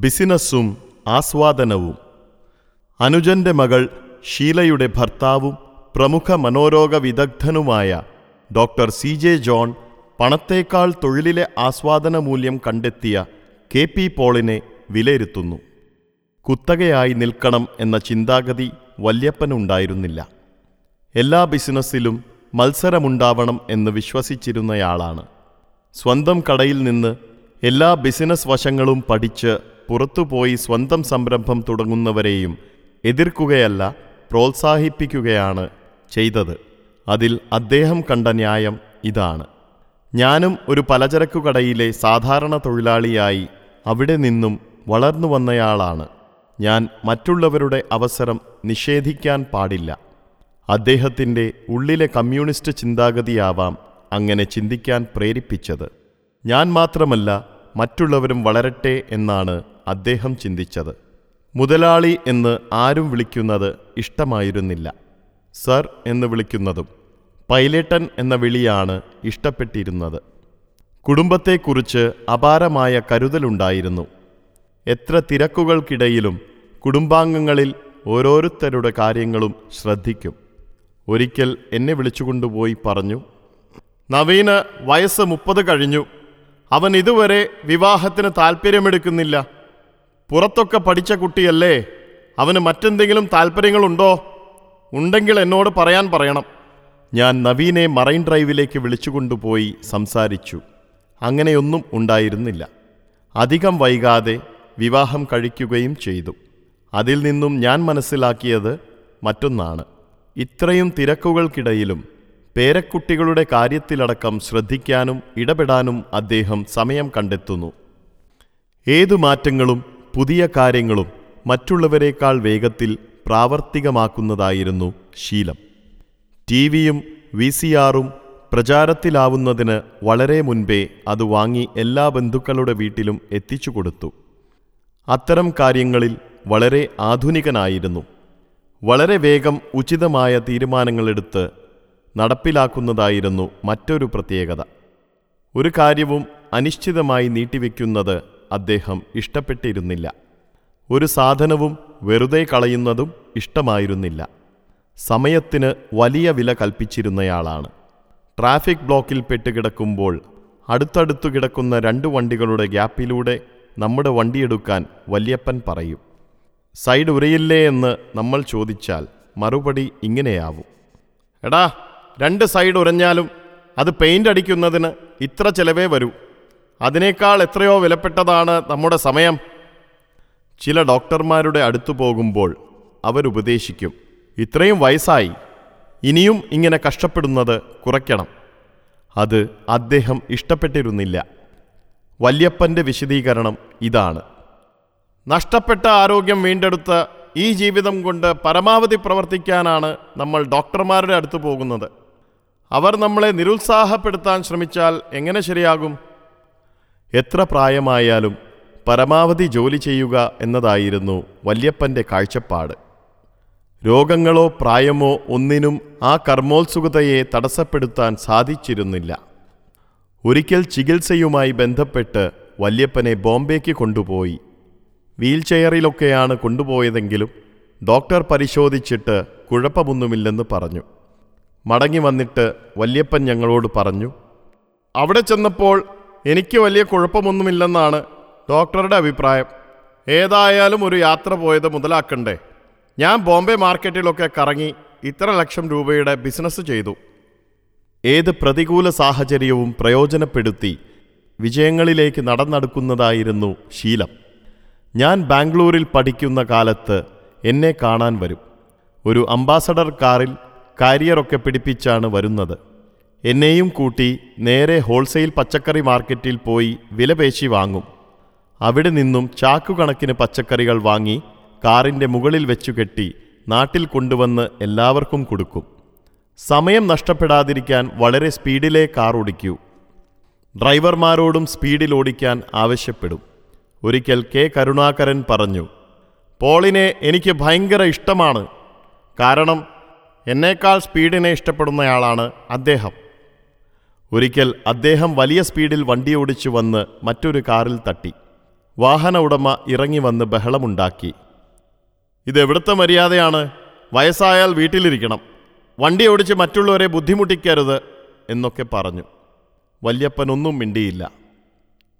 ബിസിനസ്സും ആസ്വാദനവും. അനുജന്റെ മകൾ ഷീലയുടെ ഭർത്താവും പ്രമുഖ മനോരോഗ വിദഗ്ധനുമായ ഡോക്ടർ സി ജെ ജോൺ പണത്തേക്കാൾ തൊഴിലിലെ ആസ്വാദന മൂല്യം കണ്ടെത്തിയ കെ പി പോളിനെ വിലയിരുത്തുന്നു. കുത്തകയായി നിൽക്കണം എന്ന ചിന്താഗതി വല്യപ്പനുണ്ടായിരുന്നില്ല. എല്ലാ ബിസിനസ്സിലും മത്സരമുണ്ടാവണം എന്ന് വിശ്വസിച്ചിരുന്നയാളാണ്. സ്വന്തം കടയിൽ നിന്ന് എല്ലാ ബിസിനസ് വശങ്ങളും പഠിച്ച് പുറത്തുപോയി സ്വന്തം സംരംഭം തുടങ്ങുന്നവരെയും എതിർക്കുകയല്ല പ്രോത്സാഹിപ്പിക്കുകയാണ് ചെയ്തത്. അതിൽ അദ്ദേഹം കണ്ട ന്യായം ഇതാണ്. ഞാനും ഒരു പലചരക്കു കടയിലെ സാധാരണ തൊഴിലാളിയായി അവിടെ നിന്നും വളർന്നു വന്നയാളാണ്. ഞാൻ മറ്റുള്ളവരുടെ അവസരം നിഷേധിക്കാൻ പാടില്ല. അദ്ദേഹത്തിന്റെ ഉള്ളിലെ കമ്മ്യൂണിസ്റ്റ് ചിന്താഗതിയാവാം അങ്ങനെ ചിന്തിക്കാൻ പ്രേരിപ്പിച്ചത്. ഞാൻ മാത്രമല്ല മറ്റുള്ളവരും വളരട്ടെ എന്നാണ് അദ്ദേഹം ചിന്തിച്ചത്. മുതലാളി എന്ന് ആരും വിളിക്കുന്നത് ഇഷ്ടമായിരുന്നില്ല. സർ എന്ന് വിളിക്കുന്നതും പൈലറ്റൻ എന്ന വിളിയാണ് ഇഷ്ടപ്പെട്ടിരുന്നത്. കുടുംബത്തെക്കുറിച്ച് അപാരമായ കരുതലുണ്ടായിരുന്നു. എത്ര തിരക്കുകൾക്കിടയിലും കുടുംബാംഗങ്ങളിൽ ഓരോരുത്തരുടെ കാര്യങ്ങളും ശ്രദ്ധിക്കും. ഒരിക്കൽ എന്നെ വിളിച്ചുകൊണ്ടുപോയി പറഞ്ഞു നവീന് വയസ്സ് മുപ്പത് കഴിഞ്ഞു. അവൻ ഇതുവരെ വിവാഹത്തിന് താല്പര്യമെടുക്കുന്നില്ല പുറത്തൊക്കെ പഠിച്ച കുട്ടിയല്ലേ? അവന് മറ്റെന്തെങ്കിലും താല്പര്യങ്ങളുണ്ടോ ഉണ്ടെങ്കിൽ എന്നോട് പറയാൻ പറയണം. ഞാൻ നവീനെ മറൈൻ ഡ്രൈവിലേക്ക് വിളിച്ചുകൊണ്ടുപോയി സംസാരിച്ചു. അങ്ങനെയൊന്നും ഉണ്ടായിരുന്നില്ല. അധികം വൈകാതെ വിവാഹം കഴിക്കുകയും ചെയ്തു. അതിൽ നിന്നും ഞാൻ മനസ്സിലാക്കിയത് മറ്റൊന്നാണ്. ഇത്രയും തിരക്കുകൾക്കിടയിലും പേരക്കുട്ടികളുടെ കാര്യത്തിലടക്കം ശ്രദ്ധിക്കാനും ഇടപെടാനും അദ്ദേഹം സമയം കണ്ടെത്തുന്നു. ഏതു മാറ്റങ്ങളും പുതിയ കാര്യങ്ങളും മറ്റുള്ളവരെക്കാൾ വേഗത്തിൽ പ്രാവർത്തികമാക്കുന്നതായിരുന്നു ശീലം. ടി വിയും വി സി ആറും പ്രചാരത്തിലാവുന്നതിന് വളരെ മുൻപേ അത് വാങ്ങി എല്ലാ ബന്ധുക്കളുടെ വീട്ടിലും എത്തിച്ചു കൊടുത്തു. അത്തരം കാര്യങ്ങളിൽ വളരെ ആധുനികനായിരുന്നു. വളരെ വേഗം ഉചിതമായ തീരുമാനങ്ങളെടുത്ത് നടപ്പിലാക്കുന്നതായിരുന്നു മറ്റൊരു പ്രത്യേകത. ഒരു കാര്യവും അനിശ്ചിതമായി നീട്ടിവെക്കുന്നത് അദ്ദേഹം ഇഷ്ടപ്പെട്ടിരുന്നില്ല. ഒരു സാധനവും വെറുതെ കളയുന്നതും ഇഷ്ടമായിരുന്നില്ല. സമയത്തിന് വലിയ വില കൽപ്പിച്ചിരുന്നയാളാണ്. ട്രാഫിക് ബ്ലോക്കിൽ പെട്ടുകിടക്കുമ്പോൾ അടുത്തടുത്തു കിടക്കുന്ന രണ്ട് വണ്ടികളുടെ ഗ്യാപ്പിലൂടെ നമ്മുടെ വണ്ടിയെടുക്കാൻ വല്യപ്പൻ പറയും സൈഡ് ഉരയില്ലേ എന്ന് നമ്മൾ ചോദിച്ചാൽ മറുപടി ഇങ്ങനെയാവും. എടാ രണ്ട് സൈഡ് ഉരഞ്ഞാലും അത് പെയിന്റ് അടിക്കുന്നതിന് ഇത്ര ചിലവേ വരൂ. അതിനേക്കാൾ എത്രയോ വിലപ്പെട്ടതാണ് നമ്മുടെ സമയം. ചില ഡോക്ടർമാരുടെ അടുത്തു പോകുമ്പോൾ അവരുപദേശിക്കും ഇത്രയും വയസ്സായി ഇനിയും ഇങ്ങനെ കഷ്ടപ്പെടുന്നത് കുറയ്ക്കണം. അത് അദ്ദേഹം ഇഷ്ടപ്പെട്ടിരുന്നില്ല. വല്യപ്പന്റെ വിശദീകരണം ഇതാണ്. നഷ്ടപ്പെട്ട ആരോഗ്യം വീണ്ടെടുത്ത് ഈ ജീവിതം കൊണ്ട് പരമാവധി പ്രവർത്തിക്കാനാണ് നമ്മൾ ഡോക്ടർമാരുടെ അടുത്ത് പോകുന്നത്. അവർ നമ്മളെ നിരുത്സാഹപ്പെടുത്താൻ ശ്രമിച്ചാൽ എങ്ങനെ ശരിയാകും? എത്ര പ്രായമായാലും പരമാവധി ജോലി ചെയ്യുക എന്നതായിരുന്നു വല്യപ്പന്റെ കാഴ്ചപ്പാട്. രോഗങ്ങളോ പ്രായമോ ഒന്നിനും ആ കർമ്മോത്സുകതയെ തടസ്സപ്പെടുത്താൻ സാധിച്ചിരുന്നില്ല. ഒരിക്കൽ ചികിത്സയുമായി ബന്ധപ്പെട്ട് വല്യപ്പനെ ബോംബെക്ക് കൊണ്ടുപോയി. വീൽചെയറിലൊക്കെയാണ് കൊണ്ടുപോയതെങ്കിലും ഡോക്ടർ പരിശോധിച്ചിട്ട് കുഴപ്പമൊന്നുമില്ലെന്ന് പറഞ്ഞു. മടങ്ങി വന്നിട്ട് വല്യപ്പൻ ഞങ്ങളോട് പറഞ്ഞു അവിടെ ചെന്നപ്പോൾ എനിക്ക് വലിയ കുഴപ്പമൊന്നുമില്ലെന്നാണ് ഡോക്ടറുടെ അഭിപ്രായം. ഏതായാലും ഒരു യാത്ര പോയത് മുതലാക്കണ്ടേ. ഞാൻ ബോംബെ മാർക്കറ്റിലൊക്കെ കറങ്ങി ഇത്ര ലക്ഷം രൂപയുടെ ബിസിനസ് ചെയ്തു. ഏത് പ്രതികൂല സാഹചര്യവും പ്രയോജനപ്പെടുത്തി വിജയങ്ങളിലേക്ക് നടന്നെടുക്കുന്നതായിരുന്നു ശീലം. ഞാൻ ബാംഗ്ലൂരിൽ പഠിക്കുന്ന കാലത്ത് എന്നെ കാണാൻ വരും. ഒരു അംബാസഡർ കാറിൽ കാരിയറൊക്കെ പിടിപ്പിച്ചാണ് വരുന്നത്. എന്നെയും കൂട്ടി നേരെ ഹോൾസെയിൽ പച്ചക്കറി മാർക്കറ്റിൽ പോയി വിലപേശി വാങ്ങും. അവിടെ നിന്നും ചാക്കുകണക്കിന് പച്ചക്കറികൾ വാങ്ങി കാറിന്റെ മുകളിൽ വെച്ചു കെട്ടി നാട്ടിൽ കൊണ്ടുവന്ന് എല്ലാവർക്കും കൊടുക്കും. സമയം നഷ്ടപ്പെടാതിരിക്കാൻ വളരെ സ്പീഡിലേ കാർ ഓടിക്കൂ. ഡ്രൈവർമാരോടും സ്പീഡിൽ ഓടിക്കാൻ ആവശ്യപ്പെടും. ഒരിക്കൽ കെ. കരുണാകരൻ പറഞ്ഞു പോളിനെ എനിക്ക് ഭയങ്കര ഇഷ്ടമാണ്. കാരണം എന്നേക്കാൾ സ്പീഡിനെ ഇഷ്ടപ്പെടുന്നയാളാണ് അദ്ദേഹം. ഒരിക്കൽ അദ്ദേഹം വലിയ സ്പീഡിൽ വണ്ടി ഓടിച്ചു വന്ന് മറ്റൊരു കാറിൽ തട്ടി. വാഹന ഉടമ ഇറങ്ങി വന്ന് ബഹളമുണ്ടാക്കി. ഇതെവിടുത്തെ മര്യാദയാണ്? വയസ്സായാൽ വീട്ടിലിരിക്കണം. വണ്ടി ഓടിച്ച് മറ്റുള്ളവരെ ബുദ്ധിമുട്ടിക്കരുത് എന്നൊക്കെ പറഞ്ഞു. വല്യപ്പനൊന്നും മിണ്ടിയില്ല.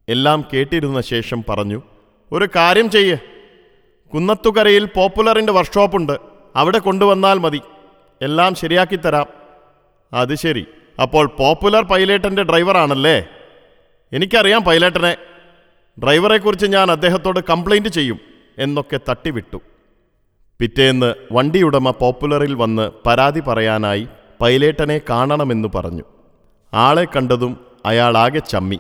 എല്ലാം കേട്ടിരുന്ന ശേഷം പറഞ്ഞു ഒരു കാര്യം ചെയ്യ്. കുന്നത്തുകരയിൽ പോപ്പുലറിന്റെ വർക്ക്ഷോപ്പുണ്ട്. അവിടെ കൊണ്ടുവന്നാൽ മതി. എല്ലാം ശരിയാക്കിത്തരാം അത് ശരി. അപ്പോൾ പോപ്പുലർ പൈലറ്റന്റെ ഡ്രൈവറാണല്ലേ? എനിക്കറിയാം പൈലറ്റിനെ. ഡ്രൈവറെക്കുറിച്ച് ഞാൻ അദ്ദേഹത്തോട് കംപ്ലൈന്റ് ചെയ്യും എന്നൊക്കെ തട്ടിവിട്ടു. പിറ്റേന്ന് വണ്ടിയുടമ പോപ്പുലറിൽ വന്ന് പരാതി പറയാനായി പൈലേട്ടനെ കാണണമെന്ന് പറഞ്ഞു. ആളെ കണ്ടതും അയാളാകെ ചമ്മി.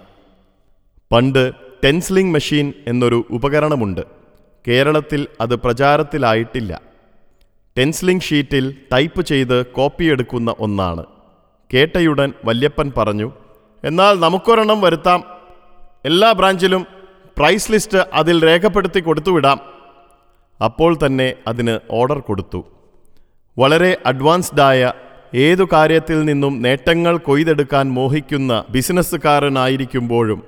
പണ്ട് ടെൻസ്ലിംഗ് മെഷീൻ എന്നൊരു ഉപകരണമുണ്ട്. കേരളത്തിൽ അത് പ്രചാരത്തിലായിട്ടില്ല. ടെൻസ്ലിംഗ് ഷീറ്റിൽ ടൈപ്പ് ചെയ്ത് കോപ്പിയെടുക്കുന്ന ഒന്നാണ്. കേട്ടയുടൻ വല്യപ്പൻ പറഞ്ഞു എന്നാൽ നമുക്കൊരെണ്ണം വരുത്താം. എല്ലാ ബ്രാഞ്ചിലും പ്രൈസ് ലിസ്റ്റ് അതിൽ രേഖപ്പെടുത്തി കൊടുത്തുവിടാം അപ്പോൾ തന്നെ അതിന് ഓർഡർ കൊടുത്തു. വളരെ അഡ്വാൻസ്ഡായ ഏതു കാര്യത്തിൽ നിന്നും നേട്ടങ്ങൾ കൊയ്തെടുക്കാൻ മോഹിക്കുന്ന ബിസിനസ്സുകാരനായിരിക്കുമ്പോഴും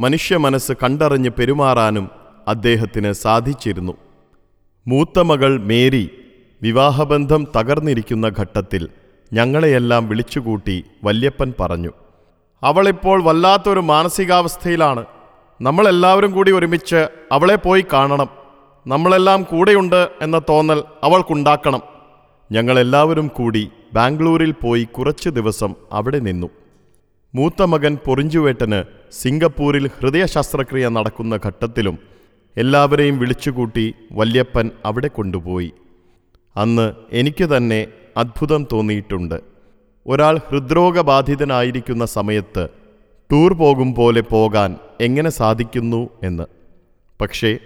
മനുഷ്യ മനസ്സ് കണ്ടറിഞ്ഞ് പെരുമാറാനും അദ്ദേഹത്തിന് സാധിച്ചിരുന്നു. മൂത്ത മകൾ മേരി വിവാഹബന്ധം തകർന്നിരിക്കുന്ന ഘട്ടത്തിൽ ഞങ്ങളെയെല്ലാം വിളിച്ചുകൂട്ടി വല്യപ്പൻ പറഞ്ഞു അവളിപ്പോൾ വല്ലാത്തൊരു മാനസികാവസ്ഥയിലാണ്. നമ്മളെല്ലാവരും കൂടി ഒരുമിച്ച് അവളെ പോയി കാണണം. നമ്മളെല്ലാം കൂടെയുണ്ട് എന്ന തോന്നൽ അവൾക്കുണ്ടാക്കണം. ഞങ്ങളെല്ലാവരും കൂടി ബാംഗ്ലൂരിൽ പോയി കുറച്ച് ദിവസം അവിടെ നിന്നു. മൂത്ത മകൻ പൊറിഞ്ചുവേട്ടന് സിംഗപ്പൂരിൽ ഹൃദയ ശസ്ത്രക്രിയ നടക്കുന്ന ഘട്ടത്തിലും എല്ലാവരെയും വിളിച്ചുകൂട്ടി വല്യപ്പൻ അവിടെ കൊണ്ടുപോയി. അന്ന് എനിക്ക് തന്നെ അത്ഭുതം തോന്നിയിട്ടുണ്ട്. ഒരാൾ ഹൃദ്രോഗബാധിതനായിരിക്കുന്ന സമയത്ത് ടൂർ പോകും പോലെ പോകാൻ എങ്ങനെ സാധിക്കുന്നു എന്ന്. പക്ഷേ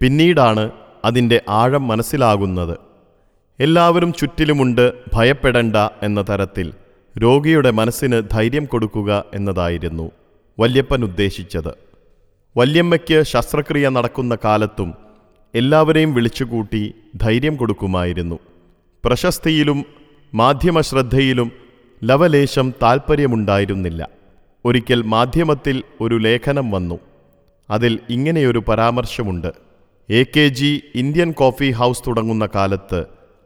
പിന്നീടാണ് അതിന്റെ ആഴം മനസ്സിലാകുന്നത്. എല്ലാവരും ചുറ്റിലുമുണ്ട് ഭയപ്പെടണ്ട എന്ന തരത്തിൽ രോഗിയുടെ മനസ്സിന് ധൈര്യം കൊടുക്കുക എന്നതായിരുന്നു വല്യപ്പൻ ഉദ്ദേശിച്ചത്. വല്യമ്മയ്ക്ക് ശസ്ത്രക്രിയ നടക്കുന്ന കാലത്തും എല്ലാവരെയും വിളിച്ചുകൂട്ടി ധൈര്യം കൊടുക്കുമായിരുന്നു. പ്രശസ്തിയിലും മാധ്യമശ്രദ്ധയിലും ലവലേശം താൽപ്പര്യമുണ്ടായിരുന്നില്ല ഒരിക്കൽ മാധ്യമത്തിൽ ഒരു ലേഖനം വന്നു. അതിൽ ഇങ്ങനെയൊരു പരാമർശമുണ്ട്. A K G Indian coffee house തുടങ്ങുന്ന കാലത്ത്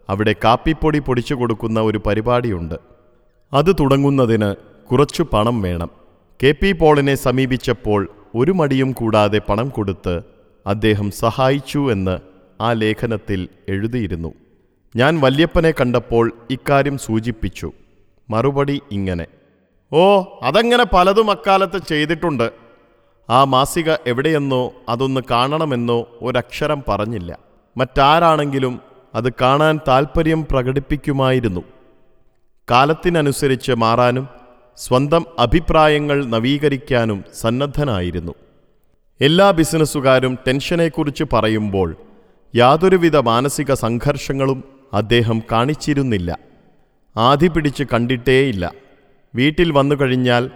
അവിടെ കാപ്പിപ്പൊടി പൊടിച്ചു കൊടുക്കുന്ന ഒരു പരിപാടിയുണ്ട്. അത് തുടങ്ങുന്നതിന് കുറച്ചു പണം വേണം. കെ പി പോളിനെ സമീപിച്ചപ്പോൾ ഒരു മടിയും കൂടാതെ പണം കൊടുത്ത് അദ്ദേഹം സഹായിച്ചു എന്ന് ആ ലേഖനത്തിൽ എഴുതിയിരുന്നു. ഞാൻ വല്യപ്പനെ കണ്ടപ്പോൾ ഇക്കാര്യം സൂചിപ്പിച്ചു. മറുപടി ഇങ്ങനെ. ഓ അതങ്ങനെ പലതും അക്കാലത്ത് ചെയ്തിട്ടുണ്ട്. ആ മാസിക എവിടെയെന്നോ അതൊന്ന് കാണണമെന്നോ ഒരക്ഷരം പറഞ്ഞില്ല. മറ്റാരാണെങ്കിലും അത് കാണാൻ താൽപ്പര്യം പ്രകടിപ്പിക്കുമായിരുന്നു. കാലത്തിനനുസരിച്ച് മാറാനും സ്വന്തം അഭിപ്രായങ്ങൾ നവീകരിക്കാനും സന്നദ്ധനായിരുന്നു. എല്ലാ ബിസിനസ്സുകാരും ടെൻഷനെക്കുറിച്ച് പറയുമ്പോൾ യാതൊരുവിധ മാനസിക സംഘർഷങ്ങളും അദ്ദേഹം കാണിച്ചിരുന്നില്ല. ആധി പിടിച്ച് കണ്ടിട്ടേയില്ല. വീട്ടിൽ വന്നു കഴിഞ്ഞാൽ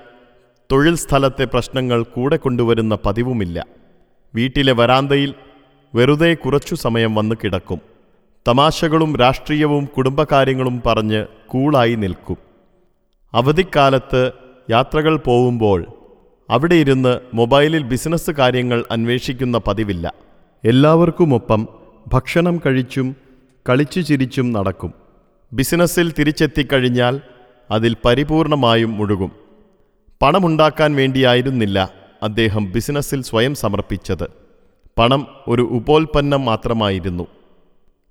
തൊഴിൽ സ്ഥലത്തെ പ്രശ്നങ്ങൾ കൂടെ കൊണ്ടുവരുന്ന പതിവുമില്ല. വീട്ടിലെ വരാന്തയിൽ വെറുതെ കുറച്ചു സമയം വന്ന് കിടക്കും. തമാശകളും രാഷ്ട്രീയവും കുടുംബകാര്യങ്ങളും പറഞ്ഞ് കൂളായി നിൽക്കും. അവധിക്കാലത്ത് യാത്രകൾ പോവുമ്പോൾ അവിടെ ഇരുന്ന് മൊബൈലിൽ ബിസിനസ് കാര്യങ്ങൾ അന്വേഷിക്കുന്ന പതിവില്ല. എല്ലാവർക്കുമൊപ്പം ഭക്ഷണം കഴിച്ചും കളിച്ചു ചിരിച്ചും നടക്കും. ബിസിനസ്സിൽ തിരിച്ചെത്തിക്കഴിഞ്ഞാൽ അതിൽ പരിപൂർണമായും മുഴുകും. പണമുണ്ടാക്കാൻ വേണ്ടിയായിരുന്നില്ല അദ്ദേഹം ബിസിനസ്സിൽ സ്വയം സമർപ്പിച്ചത്. പണം ഒരു ഉപോൽപ്പന്നം മാത്രമായിരുന്നു.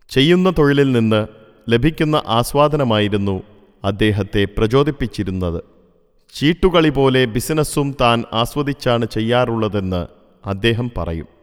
ചെയ്യുന്ന തൊഴിലിൽ നിന്ന് ലഭിക്കുന്ന ആസ്വാദനമായിരുന്നു അദ്ദേഹത്തെ പ്രചോദിപ്പിച്ചിരുന്നത്. ചീട്ടുകളി പോലെ ബിസിനസ്സും താൻ ആസ്വദിച്ചാണ് ചെയ്യാറുള്ളതെന്ന് അദ്ദേഹം പറയും.